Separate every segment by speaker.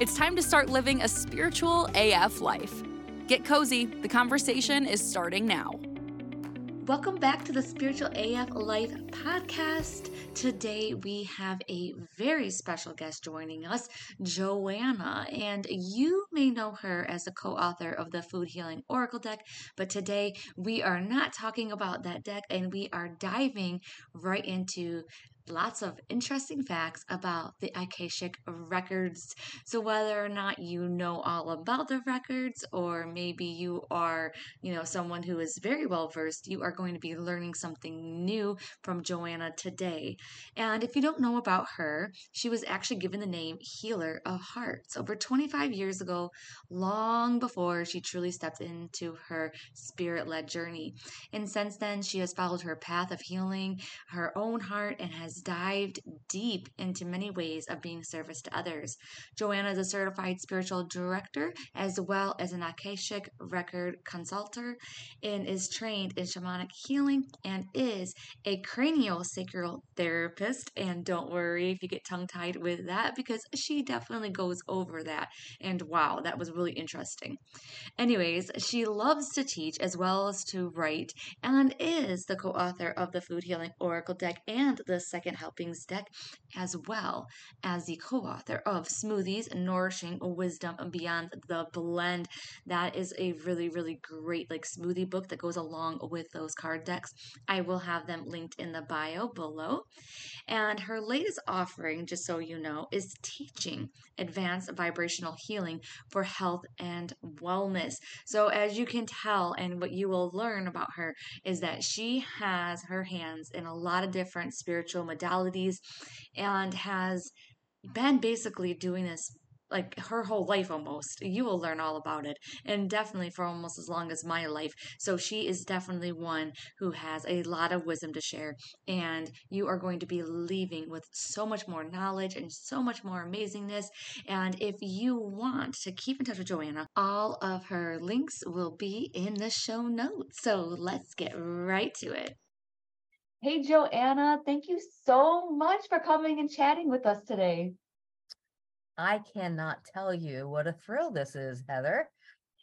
Speaker 1: It's time to start living a spiritual AF life. Get cozy, the conversation is starting now.
Speaker 2: Welcome back to the Spiritual AF Life podcast. Today we have a very special guest joining us, Joanna, and you may know her as the co author of the Food Healing Oracle deck. But today we are not talking about that deck and we are diving right into lots of interesting facts about the Akashic records. So whether or not you know all about the records or maybe you are, you know, someone who is very well versed, you are going to be learning something new from Joanna today. And if you don't know about her, she was actually given the name Healer of Hearts over 25 years ago, long before she truly stepped into her spirit-led journey. And since then, she has followed her path of healing her own heart and has dived deep into many ways of being service to others. Joanna is a certified spiritual director as well as an Akashic record consultant and is trained in shamanic healing and is a craniosacral therapist. And don't worry if you get tongue tied with that because she definitely goes over that. And wow, that was really interesting. Anyways, she loves to teach as well as to write and is the co author of the Food Healing Oracle deck and the Second Helpings deck, as well as the co author of Smoothies Nourishing Wisdom Beyond the Blend. That is a really, really great like smoothie book that goes along with those card decks. I will have them linked in the bio below. And her latest offering, just so you know, is teaching advanced vibrational healing for health and wellness. So, as you can tell, and what you will learn about her is that she has her hands in a lot of different spiritual modalities and has been basically doing this like her whole life almost. You will learn all about it, and definitely for almost as long as my life. So she is definitely one who has a lot of wisdom to share, and you are going to be leaving with so much more knowledge and so much more amazingness. And if you want to keep in touch with Joanna, all of her links will be in the show notes. So let's get right to it. Hey, Joanna, thank you so much for coming and chatting with us today.
Speaker 3: I cannot tell you what a thrill this is, Heather.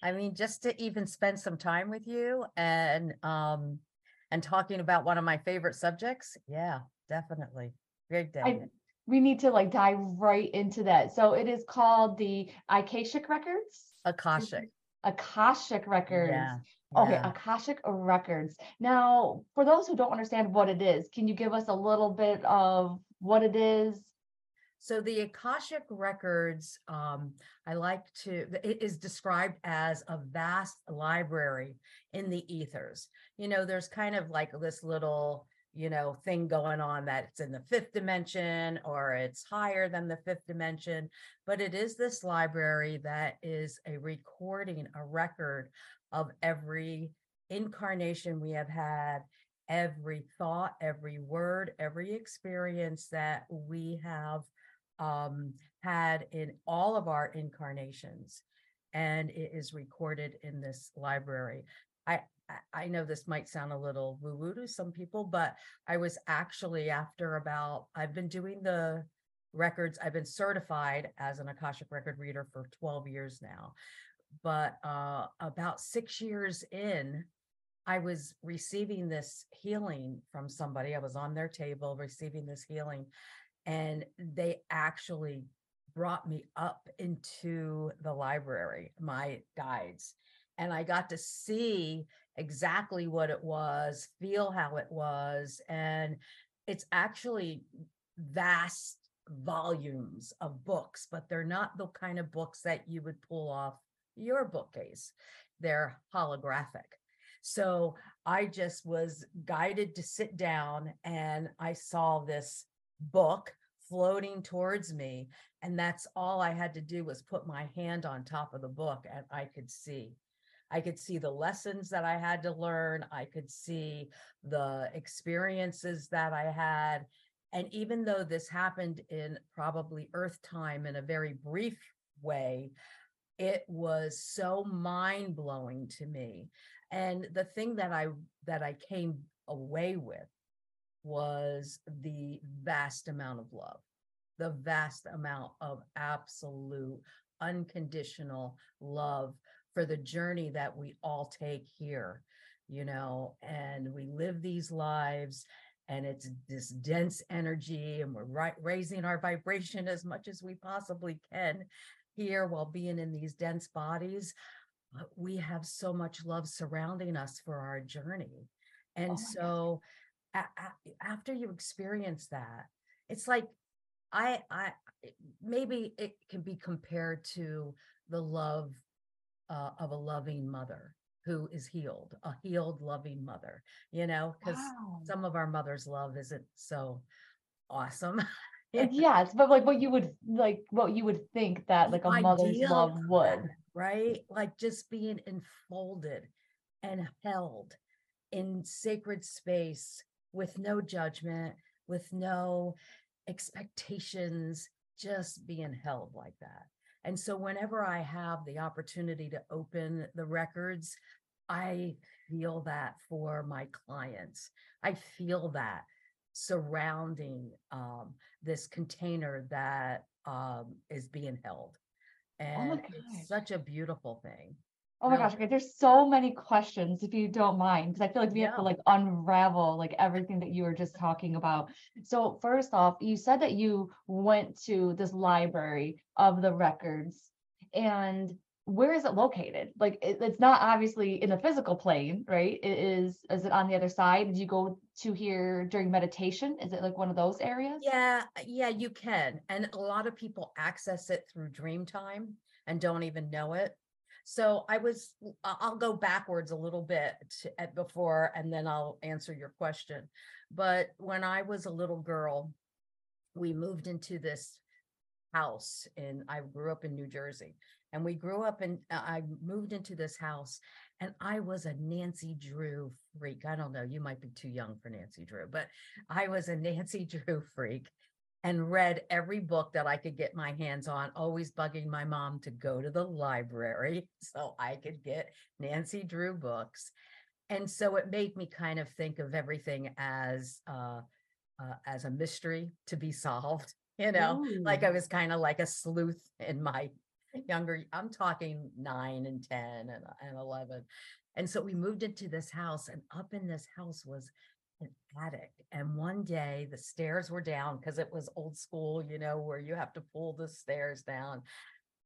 Speaker 3: I mean, just to even spend some time with you and um and talking about one of my favorite subjects. Yeah, definitely. Great day.
Speaker 2: I, we need to like dive right into that. So it is called the Akashic Records.
Speaker 3: Akashic.
Speaker 2: Akashic Records. Yeah. Okay. Akashic Records. Now, for those who don't understand what it is, can you give us a little bit of what it is?
Speaker 3: So the Akashic Records, um, I like to, it is described as a vast library in the ethers. You know, there's kind of like this little, you know, thing going on that it's in the fifth dimension or it's higher than the fifth dimension, but it is this library that is a recording, a record of every incarnation we have had, every thought, every word, every experience that we have um, had in all of our incarnations. And it is recorded in this library. I, I know this might sound a little woo woo to some people, but I was actually after about, I've been doing the records, I've been certified as an Akashic record reader for 12 years now. But uh, about six years in, I was receiving this healing from somebody. I was on their table receiving this healing, and they actually brought me up into the library, my guides, and I got to see exactly what it was, feel how it was, and it's actually vast volumes of books, but they're not the kind of books that you would pull off your bookcase. They're holographic. So I just was guided to sit down and I saw this book floating towards me. And that's all I had to do was put my hand on top of the book and I could see. I could see the lessons that I had to learn. I could see the experiences that I had. And even though this happened in probably Earth time in a very brief way, it was so mind blowing to me. And the thing that I that I came away with was the vast amount of love, the vast amount of absolute unconditional love for the journey that we all take here, you know, and we live these lives and it's this dense energy and we're right, raising our vibration as much as we possibly can here while being in these dense bodies we have so much love surrounding us for our journey. And oh so a- a- after you experience that it's like i i maybe it can be compared to the love uh, of a loving mother who is healed, a healed, loving mother, you know, because wow. some of our mother's love isn't so awesome.
Speaker 4: yes, but like what you would like what you would think that like a mother's love would.
Speaker 3: right? Like just being enfolded and held in sacred space with no judgment, with no expectations, just being held like that. And so whenever I have the opportunity to open the records, I feel that for my clients. I feel that surrounding um, this container that um, is being held. Oh and oh it's such a beautiful thing.
Speaker 4: Oh my gosh, okay. There's so many questions if you don't mind, because I feel like we yeah. have to like unravel like everything that you were just talking about. So first off, you said that you went to this library of the records and where is it located? Like it, it's not obviously in the physical plane, right? It is is it on the other side? Did you go to here during meditation? Is it like one of those areas?
Speaker 3: Yeah, uh, yeah, you can. And a lot of people access it through dream time and don't even know it so I was, I'll go backwards a little bit before, and then I'll answer your question. But when I was a little girl, we moved into this house and I grew up in New Jersey and we grew up and uh, I moved into this house and I was a Nancy Drew freak. I don't know, you might be too young for Nancy Drew, but I was a Nancy Drew freak and read every book that I could get my hands on, always bugging my mom to go to the library so I could get Nancy Drew books. And so it made me kind of think of everything as uh, uh, as a mystery to be solved. You know, Ooh. like I was kind of like a sleuth in my younger. I'm talking nine and ten and, and eleven, and so we moved into this house, and up in this house was an attic. And one day the stairs were down because it was old school, you know, where you have to pull the stairs down.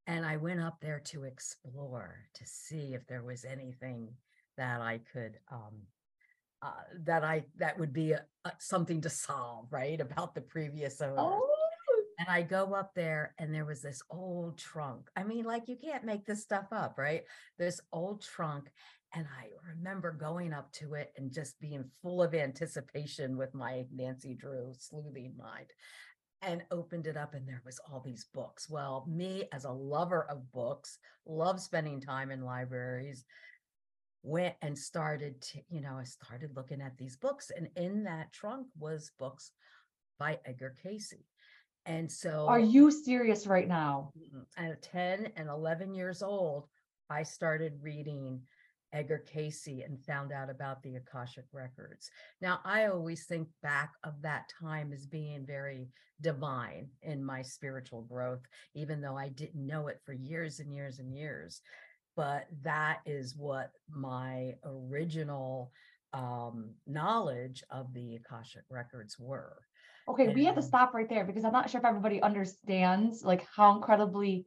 Speaker 3: And I went up there to explore to see if there was anything that I could um, uh, that I that would be a, a, something to solve, right? About the previous owner. Oh. And I go up there and there was this old trunk. I mean, like you can't make this stuff up, right? This old trunk and I remember going up to it and just being full of anticipation with my Nancy Drew sleuthing mind and opened it up and there was all these books. Well, me as a lover of books, love spending time in libraries, went and started to, you know, I started looking at these books and in that trunk was books by Edgar Cayce. And so
Speaker 4: Are you serious right now?
Speaker 3: At 10 and 11 years old, I started reading Edgar Cayce and found out about the Akashic records. Now, I always think back of that time as being very divine in my spiritual growth, even though I didn't know it for years and years and years. But that is what my original um, knowledge of the Akashic records were.
Speaker 4: Okay, and, we have to stop right there because I'm not sure if everybody understands like how incredibly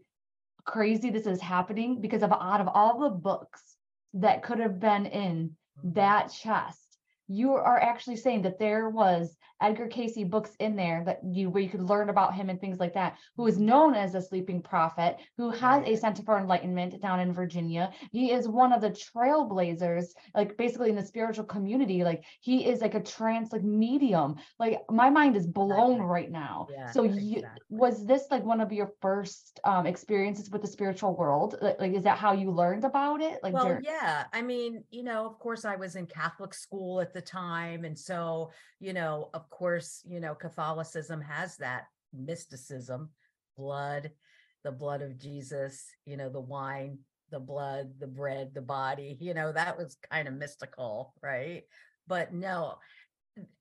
Speaker 4: crazy this is happening because of out of all the books that could have been in mm-hmm. that chest. You are actually saying that there was Edgar Cayce books in there that you where you could learn about him and things like that, who is known as a sleeping prophet, who has a Center for Enlightenment down in Virginia. He is one of the trailblazers, like basically in the spiritual community. Like he is like a trance like medium. Like my mind is blown right now.
Speaker 3: Yeah,
Speaker 4: So you
Speaker 3: exactly.
Speaker 4: was this like one of your first um experiences with the spiritual world? Like, like is that how you learned about it? Like
Speaker 3: Well,
Speaker 4: dur-
Speaker 3: yeah. I mean, you know, of course, I was in Catholic school at the time. And so, you know, of course, you know, Catholicism has that mysticism, blood, the blood of Jesus, you know, the wine, the blood, the bread, the body, you know, that was kind of mystical, right? But no,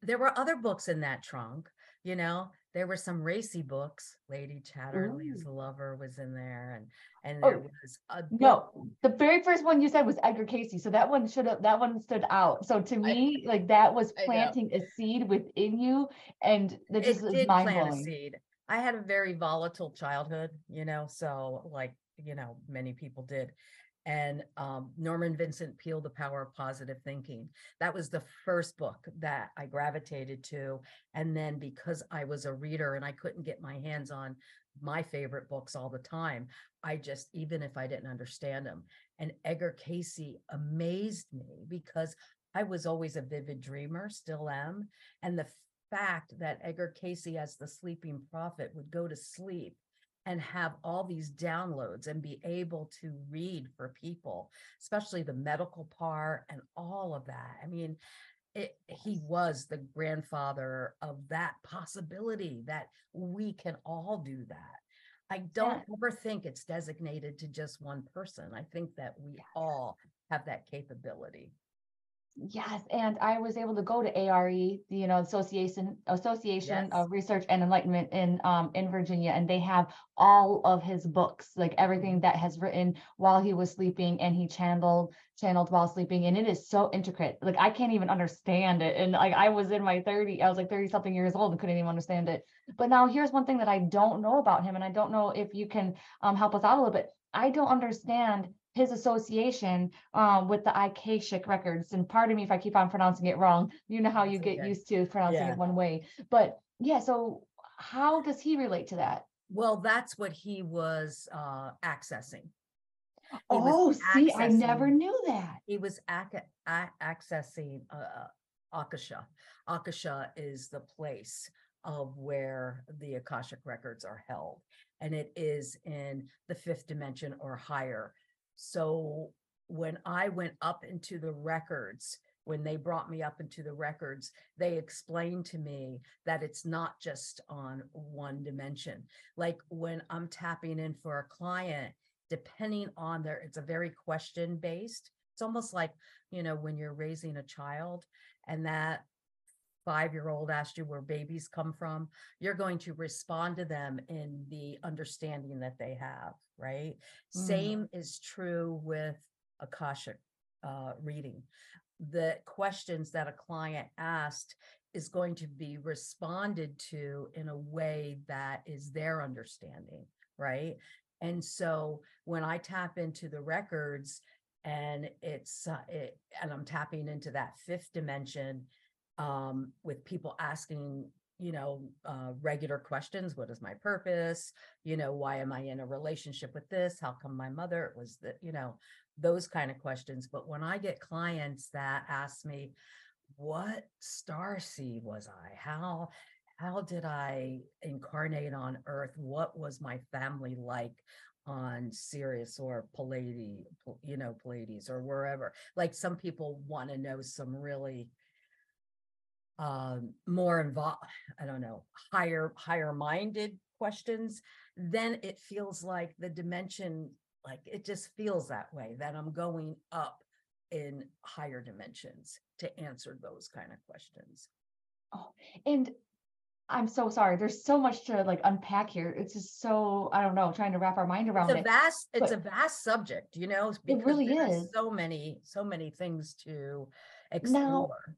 Speaker 3: there were other books in that trunk, you know, there were some racy books. Lady Chatterley's Lover was in there, and and
Speaker 4: Oh,
Speaker 3: there was a book
Speaker 4: No, the very first one you said was Edgar Cayce. So that one should have that one stood out. So to me, like that was planting a seed within you, and that just
Speaker 3: it
Speaker 4: is
Speaker 3: did
Speaker 4: mind
Speaker 3: plant a
Speaker 4: blowing.
Speaker 3: seed. I had a very volatile childhood, you know, so like, you know, many people did. And um, Norman Vincent Peale, The Power of Positive Thinking. That was the first book that I gravitated to. And then because I was a reader and I couldn't get my hands on my favorite books all the time, I just, even if I didn't understand them, and Edgar Cayce amazed me because I was always a vivid dreamer, still am. And the fact that Edgar Cayce, as the sleeping prophet, would go to sleep and have all these downloads and be able to read for people, especially the medical part and all of that. I mean, it, he was the grandfather of that possibility that we can all do that. I don't ever think it's designated to just one person. I think that we all have that capability.
Speaker 4: Yes, and I was able to go to ARE, you know, Association Association
Speaker 3: Yes.
Speaker 4: of Research and Enlightenment in um in Virginia, and they have all of his books, like everything that has written while he was sleeping, and he channeled channeled while sleeping, and it is so intricate. Like I can't even understand it, and like I was in my thirty, I was like thirty something years old and couldn't even understand it. But now here's one thing that I don't know about him, and I don't know if you can um help us out a little bit. I don't understand his association um with the Akashic records. And pardon me if I keep on pronouncing it wrong. You know how you get used to pronouncing
Speaker 3: Yeah.
Speaker 4: it one way. But yeah, so how does he relate to that?
Speaker 3: Well, that's what he was uh, accessing. He was
Speaker 4: Oh, see, I never knew that.
Speaker 3: He was ac- a- accessing uh, Akasha. Akasha is the place of where the Akashic records are held, and it is in the fifth dimension or higher. So when I went up into the records, when they brought me up into the records, they explained to me that it's not just on one dimension. Like when I'm tapping in for a client, depending on their, it's a very question based. It's almost like, you know, when you're raising a child and that five year old asked you where babies come from, you're going to respond to them in the understanding that they have, right?
Speaker 4: Mm.
Speaker 3: Same is true with Akashic uh, reading. The questions that a client asked is going to be responded to in a way that is their understanding, right? And so when I tap into the records and it's uh, it, and I'm tapping into that fifth dimension um, with people asking, you know, uh, regular questions. What is my purpose? You know, why am I in a relationship with this? How come my mother was that? You know, those kind of questions. But when I get clients that ask me, what star seed was I? How how did I incarnate on Earth? What was my family like on Sirius or Palladi, Pl- you know, Pleiades or wherever? Like some people want to know some really um more involved i don't know higher higher minded questions then it feels like the dimension like it just feels that way that i'm going up in higher dimensions to answer those kind of questions Oh,
Speaker 4: And I'm so sorry. There's so much to like unpack here. It's just so, I don't know, trying to wrap our mind around
Speaker 3: it's a
Speaker 4: it.
Speaker 3: vast it's a vast subject you know because
Speaker 4: really is.
Speaker 3: so many so many things to explore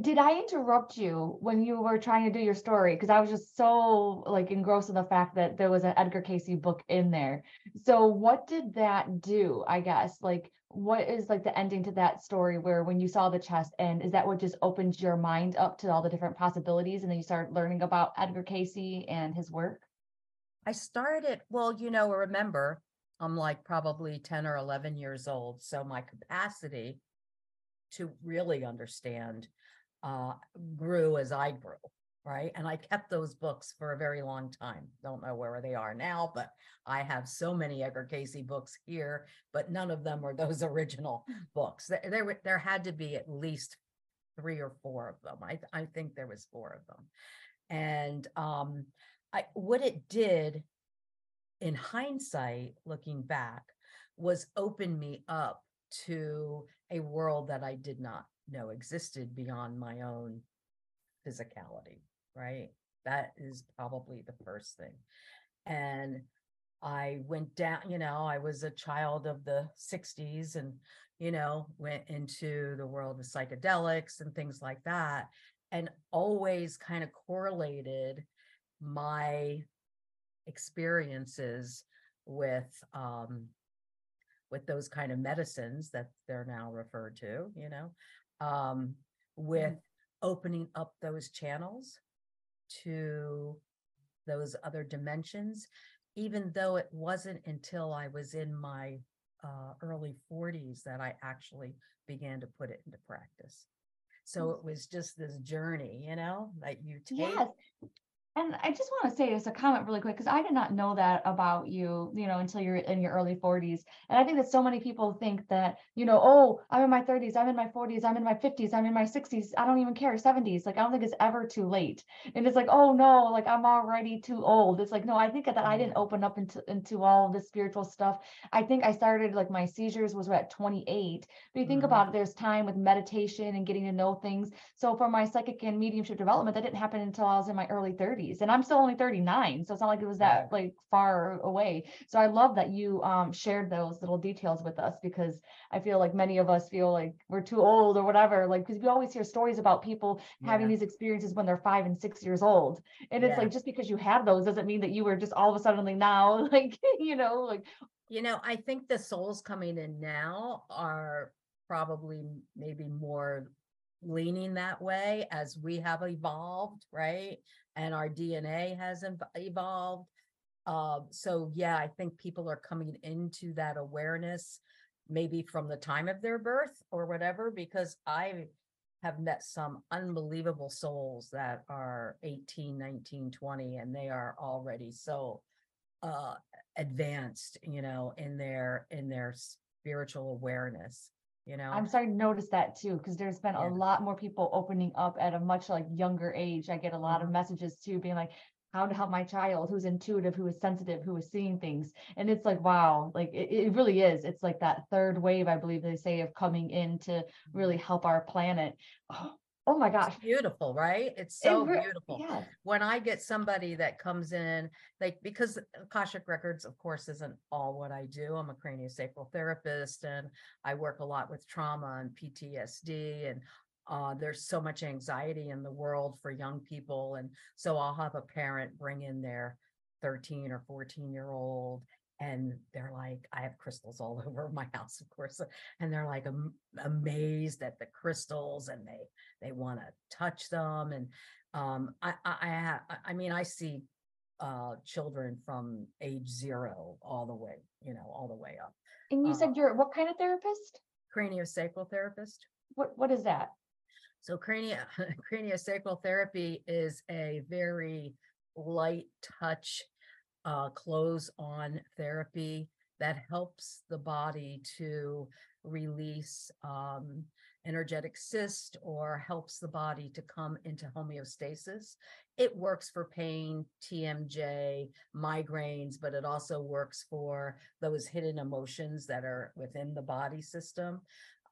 Speaker 4: did I interrupt you when you were trying to do your story? Because I was just so like engrossed in the fact that there was an Edgar Cayce book in there. So what did that do? I guess like what is like the ending to that story where when you saw the chest and is that what just opened your mind up to all the different possibilities and then you started learning about Edgar Cayce and his work?
Speaker 3: I started, well, you know, remember, I'm like probably 10 or 11 years old. So my capacity to really understand uh, grew as I grew, right? And I kept those books for a very long time. Don't know where they are now, but I have so many Edgar Cayce books here, but none of them are those original books. There, there, there had to be at least three or four of them. I, I think there was four of them. And um, I, what it did in hindsight, looking back, was open me up to a world that I did not know existed beyond my own physicality, right? That is probably the first thing. And I went down, you know, I was a child of the 60s and, you know, went into the world of psychedelics and things like that, and always kind of correlated my experiences with um with those kind of medicines that they're now referred to you know um with mm. opening up those channels to those other dimensions even though it wasn't until i was in my uh, early 40s that i actually began to put it into practice so mm. it was just this journey you know that you take
Speaker 4: yes. And I just want to say as a comment really quick, because I did not know that about you, you know, until you're in your early 40s. And I think that so many people think that, you know, oh, I'm in my 30s, I'm in my 40s, I'm in my 50s, I'm in my 60s, I don't even care, 70s. Like, I don't think it's ever too late. And it's like, oh no, like I'm already too old. It's like, no, I think that I didn't mm-hmm. open up into, into all this spiritual stuff. I think I started like my seizures was at 28. But you think mm-hmm. about it, there's time with meditation and getting to know things. So for my psychic and mediumship development, that didn't happen until I was in my early 30s. 30s and I'm still only 39. So it's not like it was that like far away. So I love that you um, shared those little details with us because I feel like many of us feel like we're too old or whatever. Like, because we always hear stories about people yeah. having these experiences when they're five and six years old. And it's like, just because you have those doesn't mean that you were just all of a sudden like now, like, you know, like,
Speaker 3: you know, I think the souls coming in now are probably maybe more leaning that way as we have evolved, right? And our DNA has evolved. Uh, so yeah, I think people are coming into that awareness maybe from the time of their birth or whatever, because I have met some unbelievable souls that are 18, 19, 20, and they are already so uh, advanced, you know, in their in their spiritual awareness you know
Speaker 4: i'm starting to notice that too because there's been yeah. a lot more people opening up at a much like younger age i get a lot mm-hmm. of messages too being like how to help my child who's intuitive who is sensitive who is seeing things and it's like wow like it, it really is it's like that third wave i believe they say of coming in to really mm-hmm. help our planet oh, Oh my gosh.
Speaker 3: It's beautiful, right? It's so re- beautiful. Yeah. When I get somebody that comes in, like because Akashic Records, of course, isn't all what I do. I'm a craniosacral therapist and I work a lot with trauma and PTSD and uh, there's so much anxiety in the world for young people. And so I'll have a parent bring in their 13 or 14 year old and they're like i have crystals all over my house of course and they're like am- amazed at the crystals and they they want to touch them and um i i i, have, I mean i see uh children from age zero all the way you know all the way up
Speaker 4: and you uh, said you're what kind of therapist?
Speaker 3: Craniosacral therapist.
Speaker 4: What what is that?
Speaker 3: So cranial craniosacral therapy is a very light touch uh, close on therapy that helps the body to release um, energetic cyst or helps the body to come into homeostasis. It works for pain, TMJ, migraines, but it also works for those hidden emotions that are within the body system.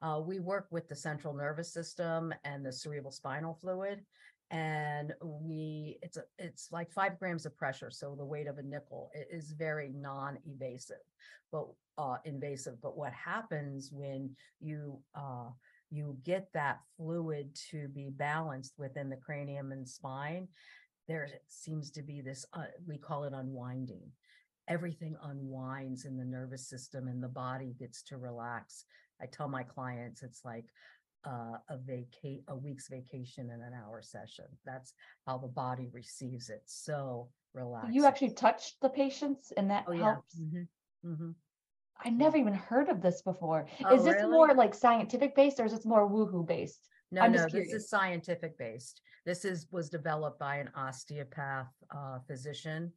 Speaker 3: Uh, we work with the central nervous system and the cerebral spinal fluid and we it's a it's like five grams of pressure so the weight of a nickel it is very non-invasive but uh invasive but what happens when you uh you get that fluid to be balanced within the cranium and spine, there seems to be this, uh, we call it unwinding. Everything unwinds in the nervous system and the body gets to relax. I tell my clients it's like uh, a vacate a week's vacation in an hour session. That's how the body receives it. So relaxed.
Speaker 4: You actually touch the patients and that
Speaker 3: oh, yeah.
Speaker 4: helps.
Speaker 3: Mm-hmm. Mm-hmm.
Speaker 4: I never even heard of this before.
Speaker 3: Oh,
Speaker 4: is this
Speaker 3: really?
Speaker 4: more like scientific based or is this more woohoo based?
Speaker 3: No,
Speaker 4: I'm
Speaker 3: no, this
Speaker 4: curious.
Speaker 3: is scientific based. This is was developed by an osteopath uh, physician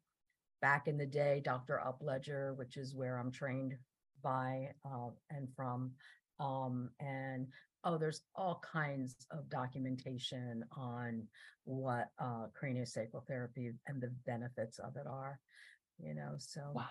Speaker 3: back in the day, Dr. Upledger, which is where I'm trained by uh, and from. Um, and oh, there's all kinds of documentation on what uh, craniosacral therapy and the benefits of it are. You know, so
Speaker 4: Wow.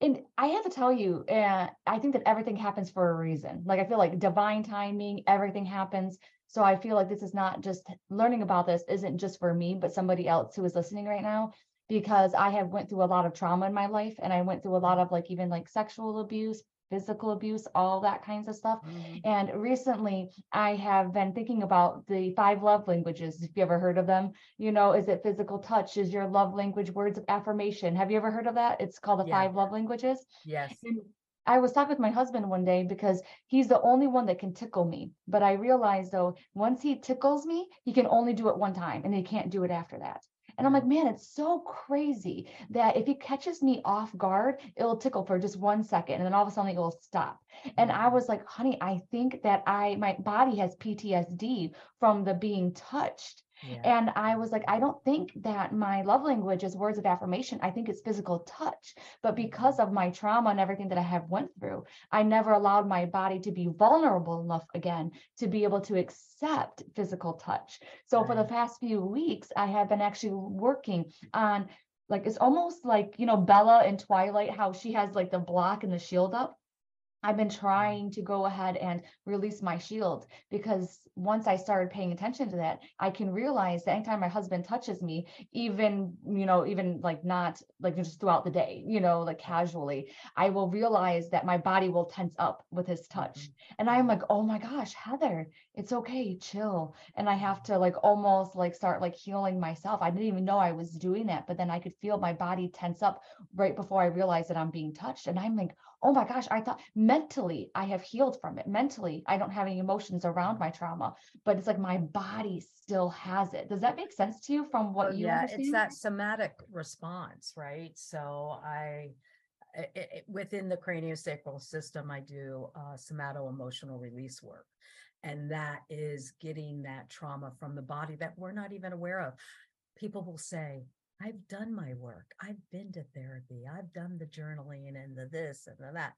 Speaker 4: And I have to tell you, uh, I think that everything happens for a reason. Like I feel like divine timing, everything happens. So I feel like this is not just learning about this isn't just for me, but somebody else who is listening right now, because I have went through a lot of trauma in my life and I went through a lot of like even like sexual abuse, physical abuse, all that kinds of stuff.
Speaker 3: Mhm.
Speaker 4: And recently, I have been thinking about the five love languages. If you ever heard of them, you know, is it physical touch? Is your love language words of affirmation? Have you ever heard of that? It's called the
Speaker 3: Yeah.
Speaker 4: five love languages.
Speaker 3: yes,
Speaker 4: And I was talking with my husband one day because he's the only one that can tickle me. But I realized though, once he tickles me, he can only do it one time and he can't do it after that. And I'm like, man, it's so crazy that if he catches me off guard, it'll tickle for just one second and then all of a sudden it will stop. And I was like, honey, I think that I my body has PTSD from the being touched.
Speaker 3: Yeah.
Speaker 4: And I was like, I don't think that my love language is words of affirmation. I think it's physical touch. But mm-hmm. because of my trauma and everything that I have went through, I never allowed my body to be vulnerable enough again to be able to accept physical touch. So for the past few weeks, I have been actually working on like it's almost like, you know, Bella in Twilight, how she has like the block and the shield up. I've been trying to go ahead and release my shield because once I started paying attention to that, I can realize that anytime my husband touches me, even, you know, even like not like just throughout the day, you know, like mm-hmm. casually, I will realize that my body will tense up with his touch. Mm-hmm. And I'm like, oh my gosh, Heather, it's okay, chill. And I have to like almost like start like healing myself. I didn't even know I was doing that, but then I could feel my body tense up right before I realized that I'm being touched. And I'm like, oh my gosh, I thought mentally I have healed from it. Mentally, I don't have any emotions around my trauma, but it's like my body still has it. Does that make sense to you from what
Speaker 3: Oh,
Speaker 4: you
Speaker 3: yeah,
Speaker 4: understand?
Speaker 3: it's that somatic response, right? So I, i- i- i- within the craniosacral system, I do uh, somato emotional release work. And that is getting that trauma from the body that we're not even aware of. People will say, I've done my work. I've been to therapy. I've done the journaling and the this and the that.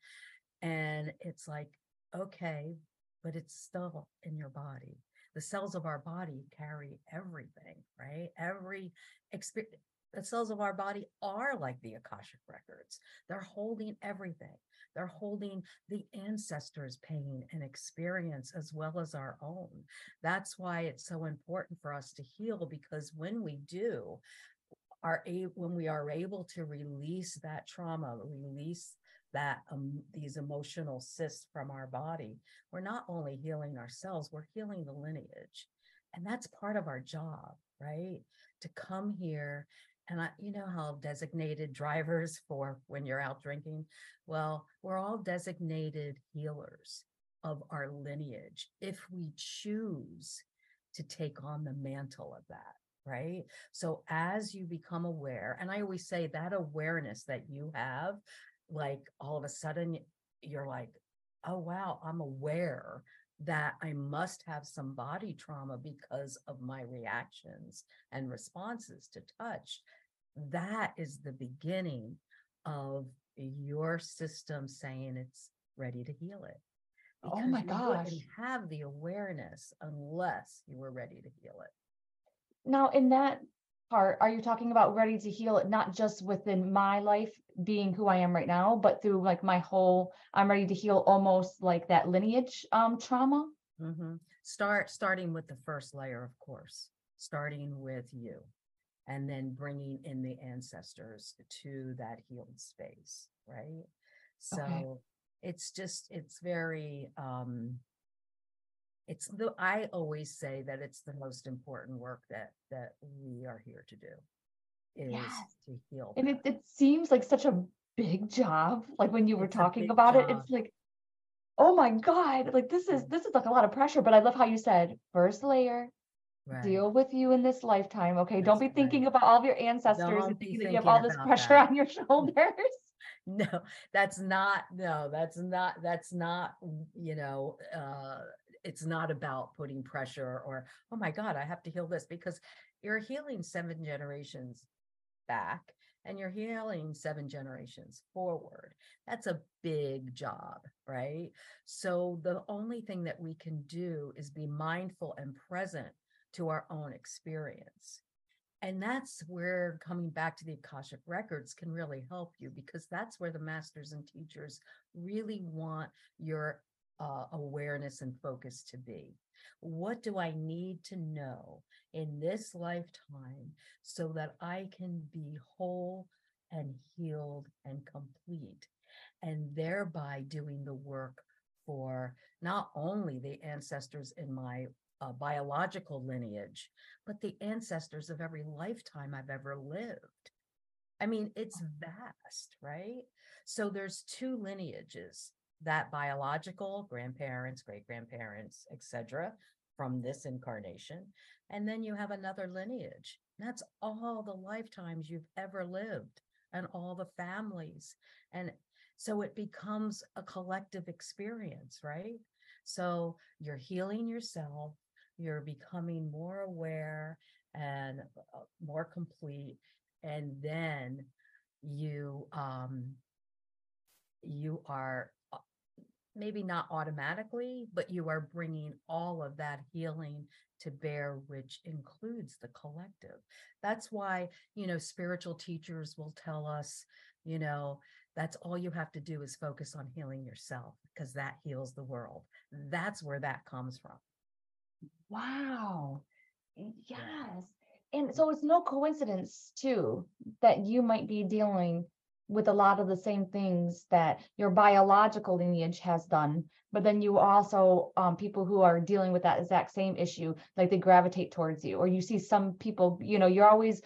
Speaker 3: And it's like, okay, but it's still in your body. The cells of our body carry everything, right? Every experience, the cells of our body are like the Akashic records. They're holding everything. They're holding the ancestors' pain and experience as well as our own. That's why it's so important for us to heal because when we do, are a when we are able to release that trauma, release that um, these emotional cysts from our body, we're not only healing ourselves, we're healing the lineage. And that's part of our job, right? To come here and I, you know how designated drivers for when you're out drinking? Well, we're all designated healers of our lineage if we choose to take on the mantle of that, right? So as you become aware, and I always say that awareness that you have, like all of a sudden you're like, oh wow, I'm aware that I must have some body trauma because of my reactions and responses to touch. That is the beginning of your system saying it's ready to heal it.
Speaker 4: Oh my gosh.
Speaker 3: you have the awareness unless you were ready to heal it.
Speaker 4: Now, in that part, are you talking about ready to heal it, not just within my life being who I am right now, but through like my whole, I'm ready to heal almost like that lineage um trauma?
Speaker 3: hmm Start starting with the first layer, of course, starting with you, and then bringing in the ancestors to that healed space, right? So it's just it's very um it's the I always say that it's the most important work that that we are here to do is
Speaker 4: Yes.
Speaker 3: to heal.
Speaker 4: And it, it seems like such a big job. Like when you were
Speaker 3: It's
Speaker 4: talking about it, it's like, oh my God, like this is this is like a lot of pressure. But I love how you said first layer,
Speaker 3: Right.
Speaker 4: deal with you in this lifetime. Okay. Don't be thinking
Speaker 3: right.
Speaker 4: about all of your ancestors
Speaker 3: Don't
Speaker 4: and thinking that you have all this pressure
Speaker 3: that.
Speaker 4: on your shoulders.
Speaker 3: no that's not no that's not that's not you know uh it's not about putting pressure or oh my god i have to heal this because you're healing seven generations back and you're healing seven generations forward. That's a big job right? So the only thing that we can do is be mindful and present to our own experience. And that's where coming back to the Akashic records can really help you because that's where the masters and teachers really want your uh, awareness and focus to be. What do I need to know in this lifetime so that I can be whole and healed and complete, and thereby doing the work for not only the ancestors in my uh, biological lineage, but the ancestors of every lifetime I've ever lived. I mean, it's vast, right? So there's two lineages that biological grandparents, great grandparents, etc., from this incarnation. And then you have another lineage. That's all the lifetimes you've ever lived and all the families. And so it becomes a collective experience, right? So you're healing yourself, you're becoming more aware and uh, more complete and then you um you are maybe not automatically but you are bringing all of that healing to bear which includes the collective that's why you know spiritual teachers will tell us you know that's all you have to do is focus on healing yourself because that heals the world that's where that comes from
Speaker 4: Wow. Yes. And so it's no coincidence too that you might be dealing with a lot of the same things that your biological lineage has done, but then you also um people who are dealing with that exact same issue, like they gravitate towards you, or you see some people, you know, you're always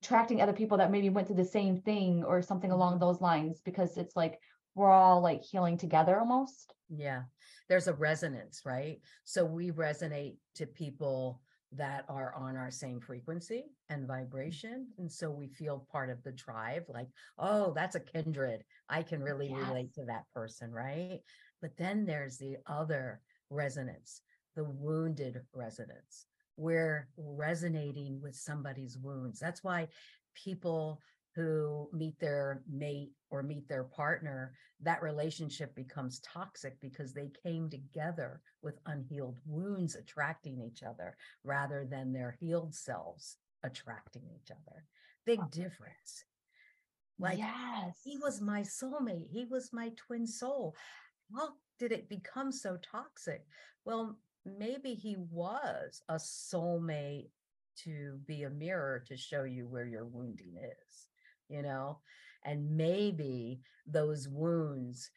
Speaker 4: attracting other people that maybe went through the same thing or something along those lines because it's like we're all like healing together almost.
Speaker 3: Yeah, there's a resonance, right? So we resonate to people that are on our same frequency and mm. vibration. And so we feel part of the tribe, like, oh, that's a kindred. I can really relate to that person, right? But then there's the other resonance, the wounded resonance. We're resonating with somebody's wounds. That's why people who meet their mate or meet their partner, that relationship becomes toxic because they came together with unhealed wounds attracting each other rather than their healed selves attracting each other. Big difference. Like
Speaker 4: yes.
Speaker 3: he was my soulmate, he was my twin soul. How did it become so toxic? Well, maybe he was a soulmate to be a mirror to show you where your wounding is you know and maybe those wounds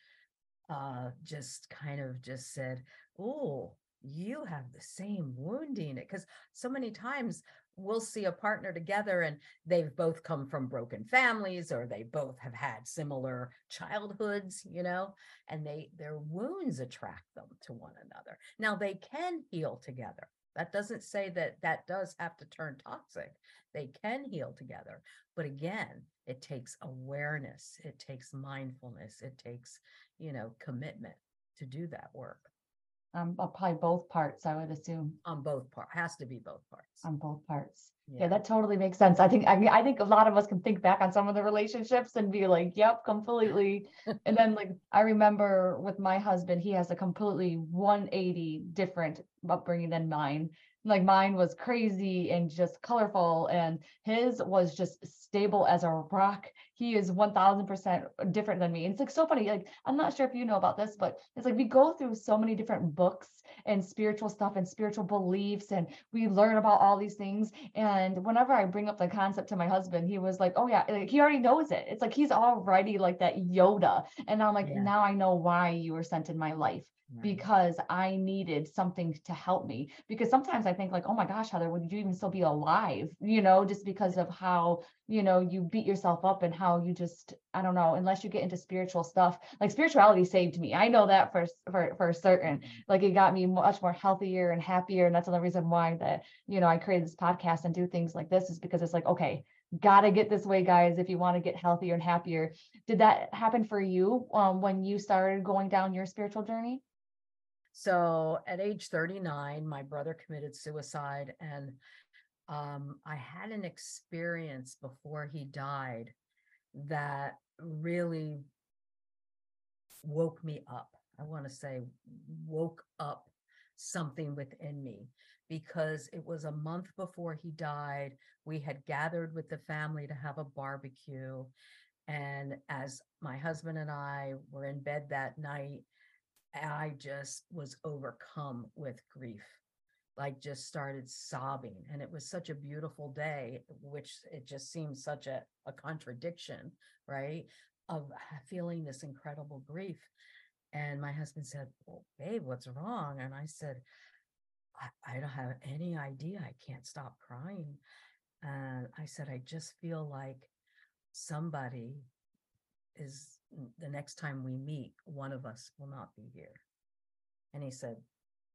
Speaker 3: uh just kind of just said oh you have the same wounding it because so many times we'll see a partner together and they've both come from broken families or they both have had similar childhoods you know and they their wounds attract them to one another. Now they can heal together that doesn't say that that does have to turn toxic. They can heal together but again it takes awareness it takes mindfulness it takes you know commitment to do that work
Speaker 4: Um, uh, probably both parts, I would assume,
Speaker 3: on both part has to be both parts
Speaker 4: on both parts. Yeah, that totally makes sense. I think, I mean, I think a lot of us can think back on some of the relationships and be like, yep, completely. And then like, I remember with my husband, he has a completely one eighty different upbringing than mine. Like mine was crazy and just colorful and his was just stable as a rock. He is 1000% different than me and it's like so funny like i'm not sure if you know about this but it's like we go through so many different books and spiritual stuff and spiritual beliefs and we learn about all these things and whenever i bring up the concept to my husband he was like oh yeah like he already knows it. It's like he's already like that yoda and i'm like
Speaker 3: Yeah.
Speaker 4: now i know why you were sent in my life
Speaker 3: Right.
Speaker 4: because I needed something to help me. Because sometimes I think like, oh my gosh, Heather, would you even still be alive? You know, just because of how, you know, you beat yourself up and how you just, I don't know, unless you get into spiritual stuff, like spirituality saved me. I know that for for for certain. Like it got me much more healthier and happier. And that's another reason why that, you know, I created this podcast and do things like this is because it's like, okay, gotta get this way, guys, if you want to get healthier and happier. Did that happen for you um when you started going down your spiritual journey?
Speaker 3: So at age 39, my brother committed suicide, and um, I had an experience before he died that really woke me up. I want to say woke up something within me because it was a month before he died. We had gathered with the family to have a barbecue. And as my husband and I were in bed that night, I just was overcome with grief, like just started sobbing. And it was such a beautiful day, which it just seems such a, a contradiction, right? Of feeling this incredible grief. And my husband said, Well, babe, what's wrong? And I said, I, I don't have any idea. I can't stop crying. And I said, I just feel like somebody is the next time we meet, one of us will not be here. And he said,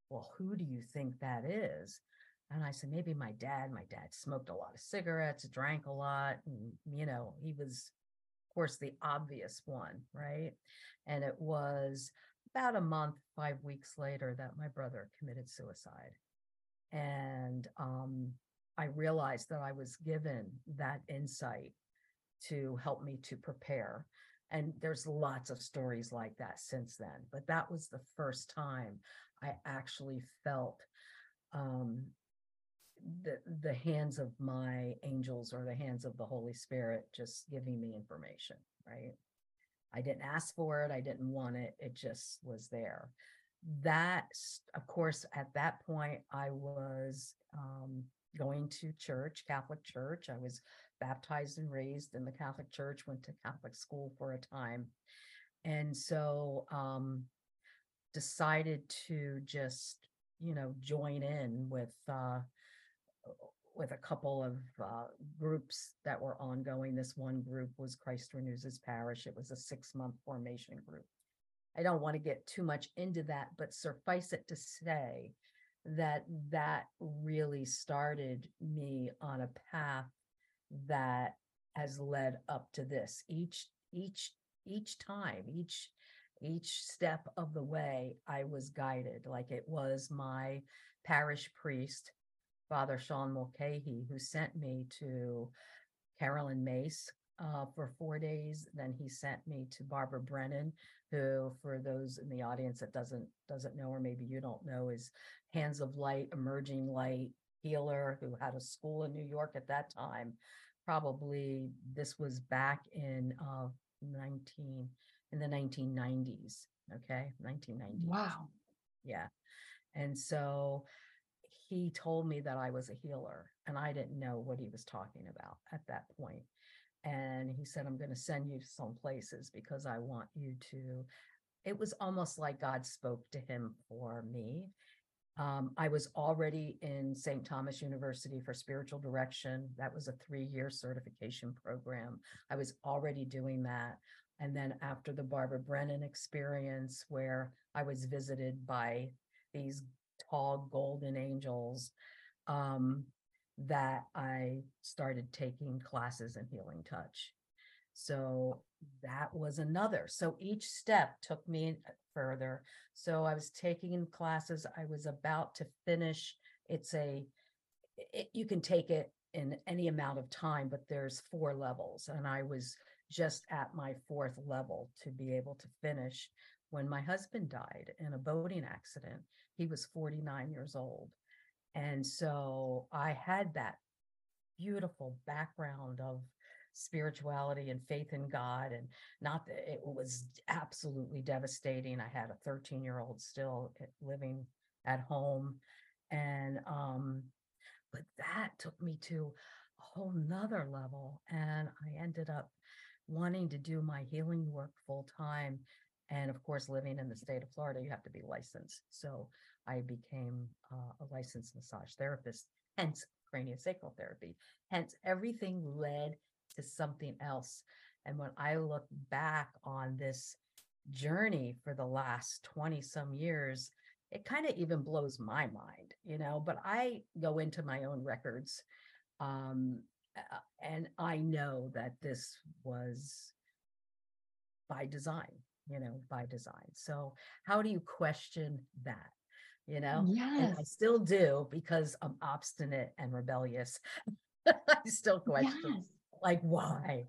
Speaker 3: Well, who do you think that is? And I said, Maybe my dad. My dad smoked a lot of cigarettes, drank a lot. And, you know, he was, of course, the obvious one, right? And it was about a month, five weeks later that my brother committed suicide. And um, I realized that I was given that insight to help me to prepare and there's lots of stories like that since then but that was the first time i actually felt um the the hands of my angels or the hands of the holy spirit just giving me information right? I didn't ask for it i didn't want it it just was there. That of course at that point i was um going to church catholic church. I was baptized and raised in the Catholic Church, went to Catholic school for a time. And so um, decided to just, you know, join in with uh, with a couple of uh, groups that were ongoing. This one group was Christ Renews His Parish. It was a six month formation group. I don't want to get too much into that, but suffice it to say that that really started me on a path that has led up to this. Each each each time each each step of the way i was guided. Like it was my parish priest father sean mulcahy who sent me to Caroline Myss uh, for four days. Then he sent me to barbara brennan who for those in the audience that doesn't doesn't know or maybe you don't know is hands of light emerging light healer who had a school in New York at that time. Probably this was back in uh, 19 in the 1990s. Okay, 1990s.
Speaker 4: Wow.
Speaker 3: Yeah. And so he told me that I was a healer, and I didn't know what he was talking about at that point. And he said, I'm going to send you some places because I want you to. It was almost like God spoke to him for me. Um, I was already in St. Thomas University for spiritual direction. That was a three year certification program. I was already doing that. And then after the Barbara Brennan experience, where I was visited by these tall golden angels, um, that I started taking classes in healing touch. So that was another. So each step took me further. So I was taking classes. I was about to finish. It's a, it, you can take it in any amount of time, but there's four levels. And I was just at my fourth level to be able to finish when my husband died in a boating accident. He was 49 years old. And so I had that beautiful background of spirituality and faith in God. And not that it was absolutely devastating. I had a 13 year old still eh, living at home. And, um, but that took me to a whole nother level. And I ended up wanting to do my healing work full time. And of course, living in the state of Florida, you have to be licensed. So I became uh, a licensed massage therapist, hence craniosacral therapy. Hence, everything led to something else. And when I look back on this journey for the last 20 some years, it kind of even blows my mind, you know. But I go into my own records um, and I know that this was by design, you know, by design. So, how do you question that? You know,
Speaker 4: yes.
Speaker 3: and I still do because I'm obstinate and rebellious. I still question, yes. Like, why?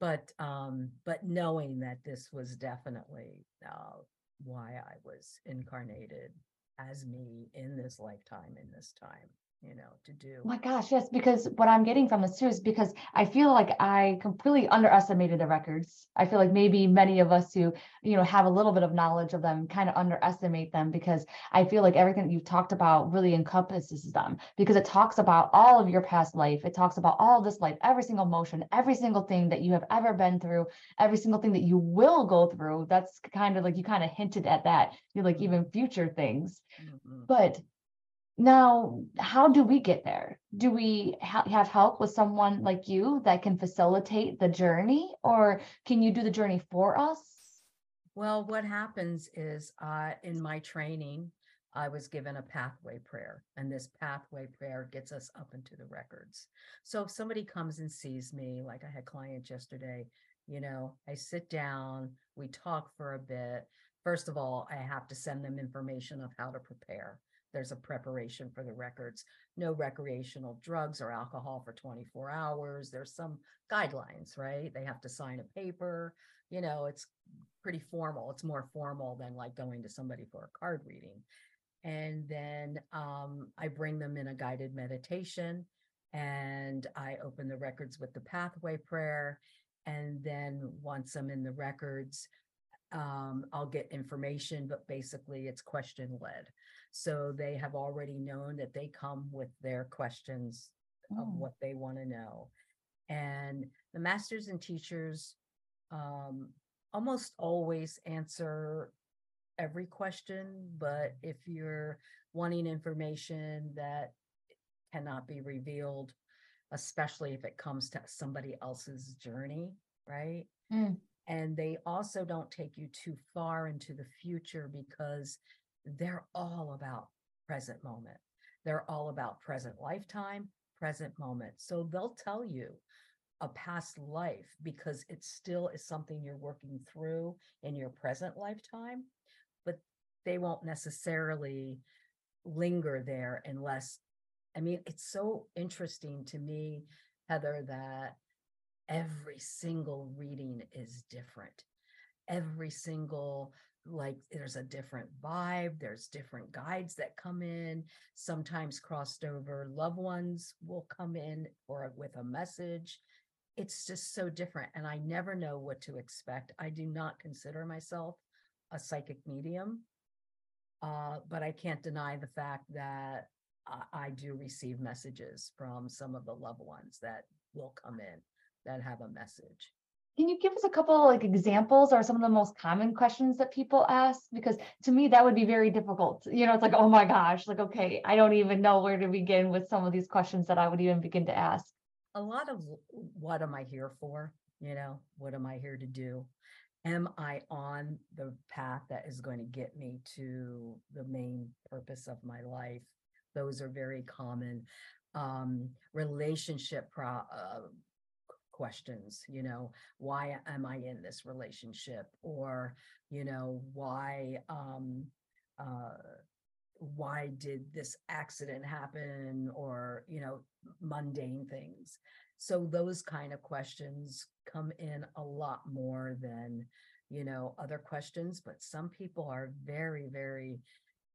Speaker 3: But, um, but knowing that this was definitely uh, why I was incarnated as me in this lifetime, in this time you know, to do.
Speaker 4: Oh my gosh, yes, because what I'm getting from this too is because I feel like I completely underestimated the records. I feel like maybe many of us who, you know, have a little bit of knowledge of them kind of underestimate them because I feel like everything that you've talked about really encompasses them because it talks about all of your past life. It talks about all this life, every single motion, every single thing that you have ever been through, every single thing that you will go through. That's kind of like you kind of hinted at that. You're like even future things. Mm-hmm. But now, how do we get there? Do we ha- have help with someone like you that can facilitate the journey, or can you do the journey for us?
Speaker 3: Well, what happens is uh, in my training, I was given a pathway prayer, and this pathway prayer gets us up into the records. So if somebody comes and sees me, like I had clients yesterday, you know, I sit down, we talk for a bit. First of all, I have to send them information of how to prepare there's a preparation for the records. No recreational drugs or alcohol for 24 hours. There's some guidelines, right? They have to sign a paper. You know, it's pretty formal. It's more formal than like going to somebody for a card reading. And then um, I bring them in a guided meditation and I open the records with the pathway prayer. And then once I'm in the records, um, I'll get information, but basically it's question led. So they have already known that they come with their questions oh. of what they want to know. And the masters and teachers um, almost always answer every question, but if you're wanting information that cannot be revealed, especially if it comes to somebody else's journey, right? Mm. And they also don't take you too far into the future because they're all about present moment. They're all about present lifetime, present moment. So they'll tell you a past life because it still is something you're working through in your present lifetime, but they won't necessarily linger there unless, I mean, it's so interesting to me, Heather, that every single reading is different. Every single like there's a different vibe there's different guides that come in sometimes crossed over loved ones will come in or with a message. It's just so different and i never know what to expect. I do not consider myself a psychic medium uh, but i can't deny the fact that I, I do receive messages from some of the loved ones that will come in that have a message
Speaker 4: can you give us a couple like examples or some of the most common questions that people ask? Because to me, that would be very difficult. You know, it's like, oh my gosh, like, okay, I don't even know where to begin with some of these questions that I would even begin to ask.
Speaker 3: A lot of what am I here for? You know, what am I here to do? Am I on the path that is going to get me to the main purpose of my life? Those are very common. Um, relationship pro- uh, questions you know why am i in this relationship? or you know why um uh why did this accident happen? or you know mundane things. So those kind of questions come in a lot more than you know other questions but some people are very very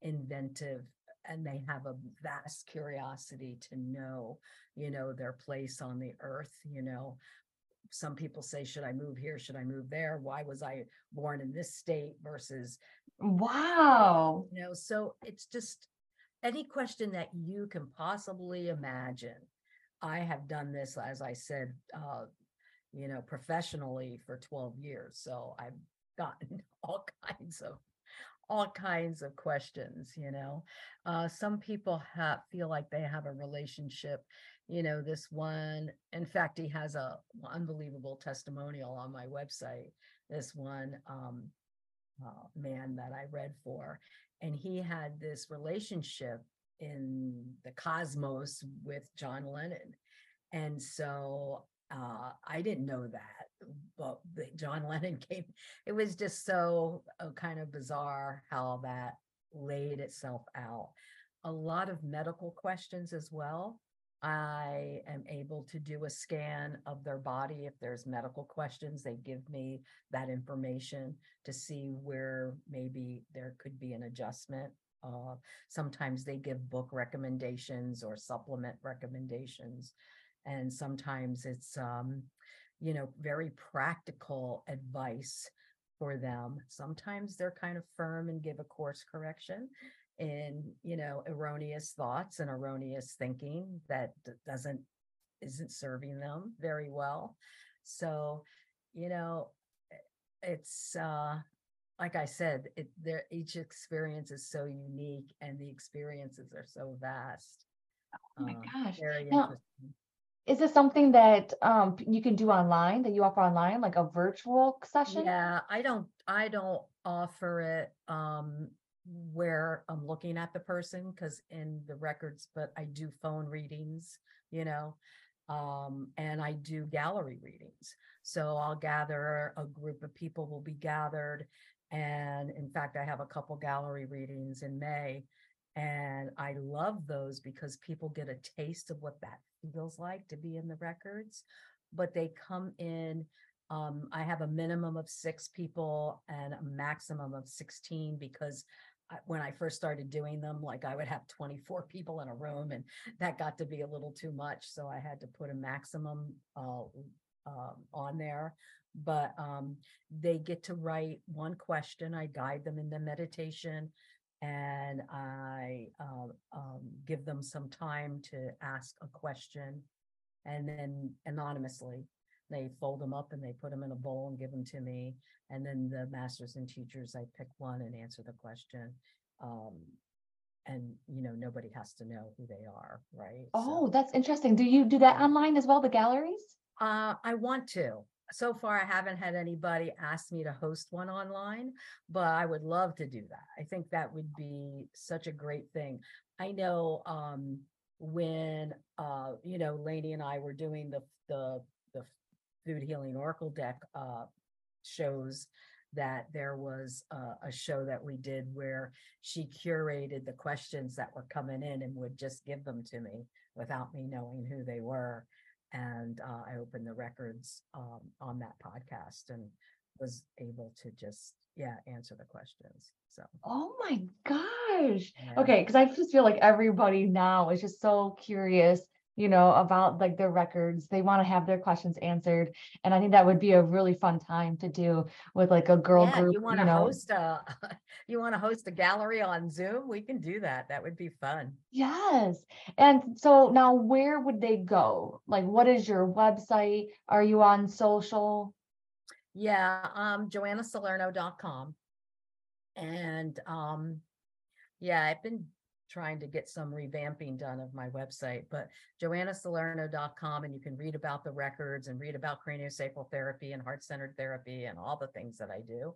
Speaker 3: inventive and they have a vast curiosity to know, you know, their place on the earth, you know. Some people say, should I move here? Should I move there? Why was I born in this state versus,
Speaker 4: Wow.
Speaker 3: you know, so it's just any question that you can possibly imagine. I have done this, as I said, uh, you know, professionally for 12 years. So I've gotten all kinds of all kinds of questions, you know. Uh, some people have feel like they have a relationship. You know, this one, in fact, he has a unbelievable testimonial on my website. This one um, uh, man that I read for, and he had this relationship in the cosmos with John Lennon. And so uh, I didn't know that, the- John Lennon came. It was just so uh, kind of bizarre how that laid itself out. A lot of medical questions as well. I am able to do a scan of their body. If there's medical questions, they give me that information to see where maybe there could be an adjustment. Uh, sometimes they give book recommendations or supplement recommendations. And sometimes it's, um, you know, very practical advice for them. Sometimes they're kind of firm and give a course correction in, you know, erroneous thoughts and erroneous thinking that doesn't, isn't serving them very well. So, you know, it's, uh, like I said, it, there, each experience is so unique and the experiences are so vast.
Speaker 4: Oh my
Speaker 3: Um,
Speaker 4: gosh.
Speaker 3: Very
Speaker 4: Now,
Speaker 3: interesting.
Speaker 4: Is this something that um you can do online, that you offer online, like a virtual session?
Speaker 3: Yeah, I don't, I don't offer it, um, where I'm looking at the person, because in the records, but I do phone readings, you know. Um, and I do gallery readings. So I'll gather, a group of people will be gathered. And in fact, I have a couple gallery readings in May. And I love those because people get a taste of what that feels like to be in the records. But they come in um, I have a minimum of six people and a maximum of 16 because I, when I first started doing them, like I would have 24 people in a room and that got to be a little too much. So I had to put a maximum uh, um, on there. But um, they get to write one question. I guide them in the meditation and I uh, um, give them some time to ask a question and then anonymously they fold them up and they put them in a bowl and give them to me. And then the masters and teachers, I pick one and answer the question. Um, and you know, nobody has to know who they are, right?
Speaker 4: Oh,
Speaker 3: So,
Speaker 4: that's interesting. Do you do that online as well, the galleries?
Speaker 3: uh, I want to. So far, I haven't had anybody ask me to host one online, but I would love to do that. I think that would be such a great thing. I know um, when uh, you know, Lainey and I were doing the the the food healing oracle deck uh, shows that there was a, a show that we did where she curated the questions that were coming in and would just give them to me without me knowing who they were and uh, I opened the records um, on that podcast and was able to just yeah answer the questions. So
Speaker 4: Oh my gosh.
Speaker 3: yeah.
Speaker 4: Okay, because I just feel like everybody now is just so curious, you know, about like their records. They want to have their questions answered. And I think that would be a really fun time to do with like a girl
Speaker 3: yeah,
Speaker 4: group,
Speaker 3: you want
Speaker 4: you
Speaker 3: to
Speaker 4: know.
Speaker 3: host a you want to host a gallery on Zoom? We can do that. That would be fun.
Speaker 4: Yes. And so now where would they go? Like, what is your website? Are you on social?
Speaker 3: Yeah, um, joannasalerno.com. And um, yeah, I've been trying to get some revamping done of my website, but joannasalerno.com and you can read about the records and read about craniosacral therapy and heart-centered therapy and all the things that I do.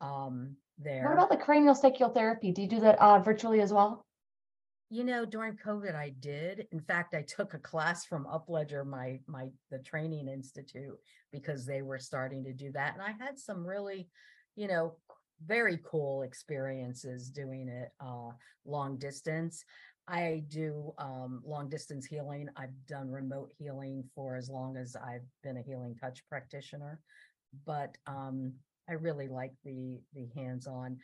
Speaker 3: Um, there.
Speaker 4: What about the craniosacral therapy? Do you do that uh, virtually as well?
Speaker 3: You know, during COVID, I did. In fact, I took a class from Upledger, my my the training institute, because they were starting to do that, and I had some really, you know, very cool experiences doing it uh, long distance. I do um, long distance healing. I've done remote healing for as long as I've been a healing touch practitioner, but um, I really like the the hands on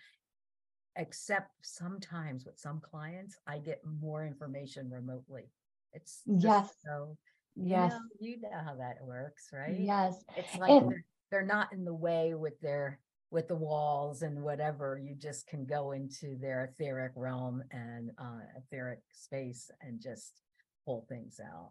Speaker 3: except sometimes with some clients, I get more information remotely. It's
Speaker 4: Yes.
Speaker 3: so, you
Speaker 4: Yes.
Speaker 3: know, you know how that works, right?
Speaker 4: Yes.
Speaker 3: It's like
Speaker 4: And-
Speaker 3: they're, they're not in the way with their with the walls and whatever. You just can go into their etheric realm and uh etheric space and just pull things out.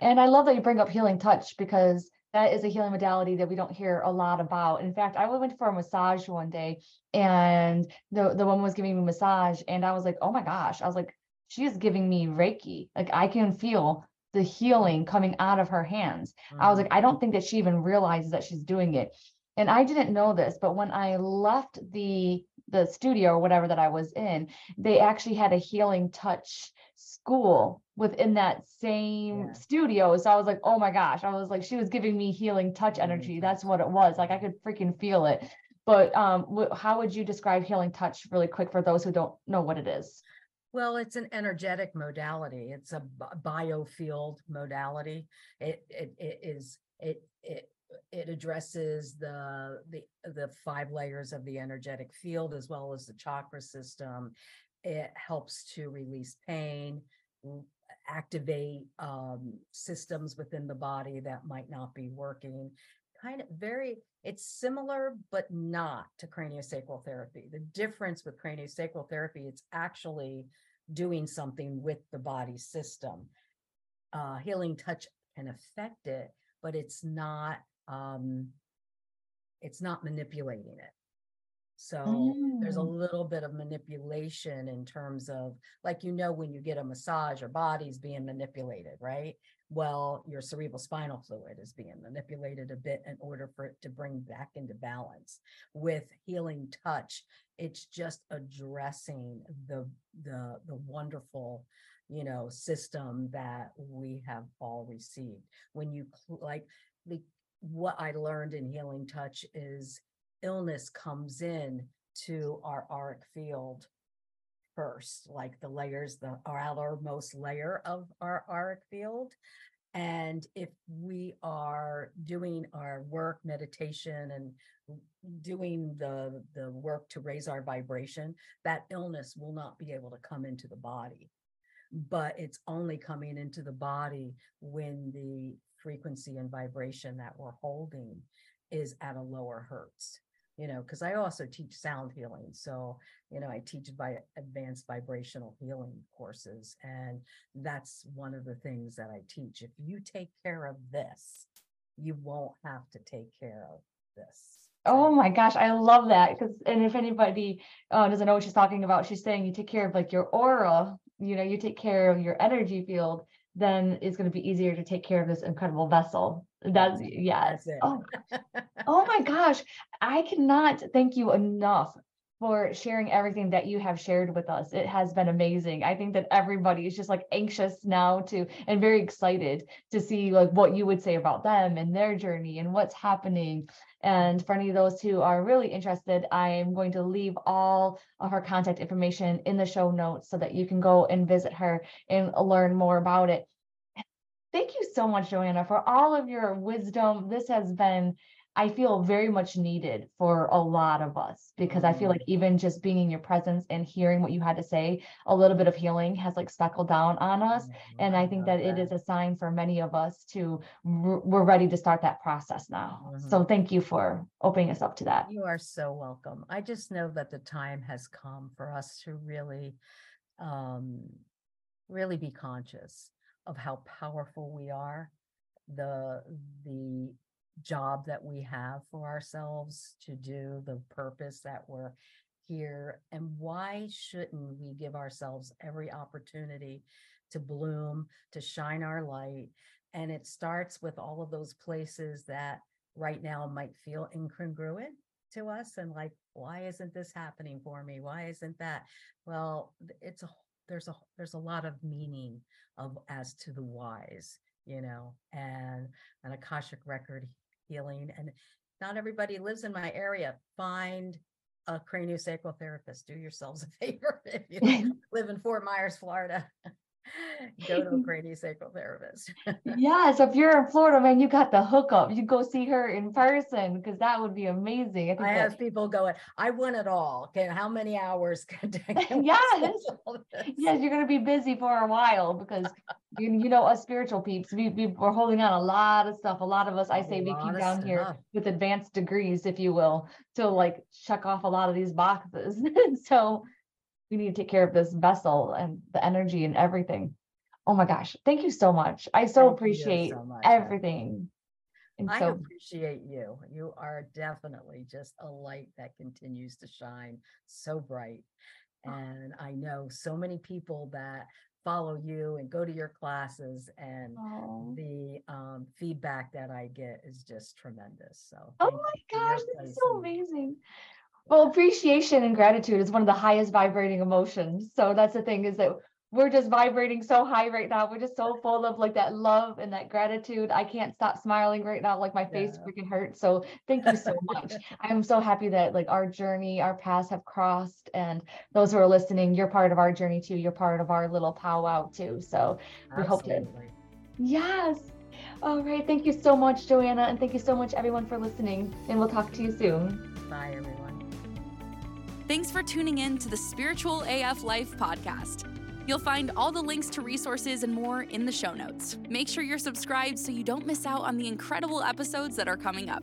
Speaker 4: And I love that you bring up healing touch because that is a healing modality that we don't hear a lot about. In fact, I went for a massage one day and the, the woman was giving me a massage and I was like, oh my gosh, I was like, she is giving me Reiki. Like I can feel the healing coming out of her hands. I was like, I don't think that she even realizes that she's doing it. And I didn't know this, but when I left the the studio or whatever that I was in, they actually had a healing touch school within that same
Speaker 3: Yeah.
Speaker 4: studio. So I was like, oh my gosh, I was like, she was giving me healing touch energy. That's what it was. Like I could freaking feel it. But um, how would you describe healing touch really quick for those who don't know what it is?
Speaker 3: Well, it's an energetic modality. It's a biofield modality. It it it is it it it addresses the the the five layers of the energetic field as well as the chakra system. It helps to release pain, activate um, systems within the body that might not be working. Kind of very, it's similar but not to craniosacral therapy. The difference with craniosacral therapy, it's actually doing something with the body system. Uh, healing touch can affect it, but it's not um, it's not manipulating it. So there's a
Speaker 4: Mm.
Speaker 3: little bit of manipulation in terms of like you know when you get a massage your body's being manipulated right well your cerebral spinal fluid is being manipulated a bit in order for it to bring back into balance with healing touch it's just addressing the the the wonderful you know system that we have all received when you cl- like the what i learned in healing touch is illness comes in to our auric field first, like the layers, the outermost layer of our auric field. And if we are doing our work, meditation, and doing the the work to raise our vibration, that illness will not be able to come into the body. But it's only coming into the body when the frequency and vibration that we're holding is at a lower hertz you know, because I also teach sound healing. So, you know, I teach by advanced vibrational healing courses. And that's one of the things that I teach. If you take care of this, you won't have to take care of this.
Speaker 4: Oh my gosh, I love that. Because and if anybody uh, doesn't know what she's talking about, she's saying you take care of like your aura, you know, you take care of your energy field, then it's going to be easier to take care of this incredible vessel. Oh, That's yes.
Speaker 3: That's.
Speaker 4: Oh, oh my gosh, I cannot thank you enough for sharing everything that you have shared with us. It has been amazing. I think that everybody is just like anxious now to and very excited to see like what you would say about them and their journey and what's happening. And for any of those who are really interested, I am going to leave all of her contact information in the show notes so that you can go and visit her and learn more about it. Thank you so much, Joanna, for all of your wisdom. This has been, I feel, very much needed for a lot of us because I feel
Speaker 3: Mhm.
Speaker 4: like even just being in your presence and hearing what you had to say, a little bit of healing has like speckled down on us.
Speaker 3: Mhm,
Speaker 4: And I think that it is a sign for many of us to, we're ready to start that process now. So thank you for opening us up to that.
Speaker 3: You are so welcome. I just know that the time has come for us to really, um, really be conscious of how powerful we are, the the job that we have for ourselves to do, the purpose that we're here, and why shouldn't we give ourselves every opportunity to bloom, to shine our light? And it starts with all of those places that right now might feel incongruent to us and like why isn't this happening for me why isn't that well it's a there's a there's a lot of meaning of as to the whys you know and an akashic record healing and not everybody lives in my area. Find a craniosacral therapist. Do yourselves a favor if you live in fort myers florida go to a craniosacral therapist.
Speaker 4: yeah, so if you're in Florida, man, you got the hookup. You go see her in person because that would be amazing.
Speaker 3: I, I have people going, I want it all. Okay, how many hours can,
Speaker 4: can yes. yes, you're gonna be busy for a while because you, you know us spiritual peeps, we, we are holding on a lot of stuff. A lot of us, I say, we keep down stuff. here with advanced degrees, if you will, to like check off a lot of these boxes. so we need to take care of this vessel and the energy and everything. Oh my gosh. Thank you so much. I so Thank appreciate so much, everything.
Speaker 3: And I so, appreciate you. You are definitely just a light that continues to shine so bright. Oh. And I know so many people that follow you and go to your classes and oh. the um, feedback that I get is just tremendous. So
Speaker 4: Oh my gosh, this is so amazing. Well, appreciation and gratitude is one of the highest vibrating emotions. So that's the thing is that we're just vibrating so high right now. We're just so full of like that love and that gratitude. I can't stop smiling right now. Like my face yeah. freaking hurts. So thank you so much. I'm so happy that like our journey, our paths have crossed and those who are listening, you're part of our journey too. You're part of our little powwow too. So we Absolutely. hope to. Yes. All right. Thank you so much, Joanna. And thank you so much everyone for listening. And we'll talk to you soon.
Speaker 3: Bye everyone.
Speaker 1: Thanks for tuning in to the Spiritual AF Life podcast. You'll find all the links to resources and more in the show notes. Make sure you're subscribed so you don't miss out on the incredible episodes that are coming up.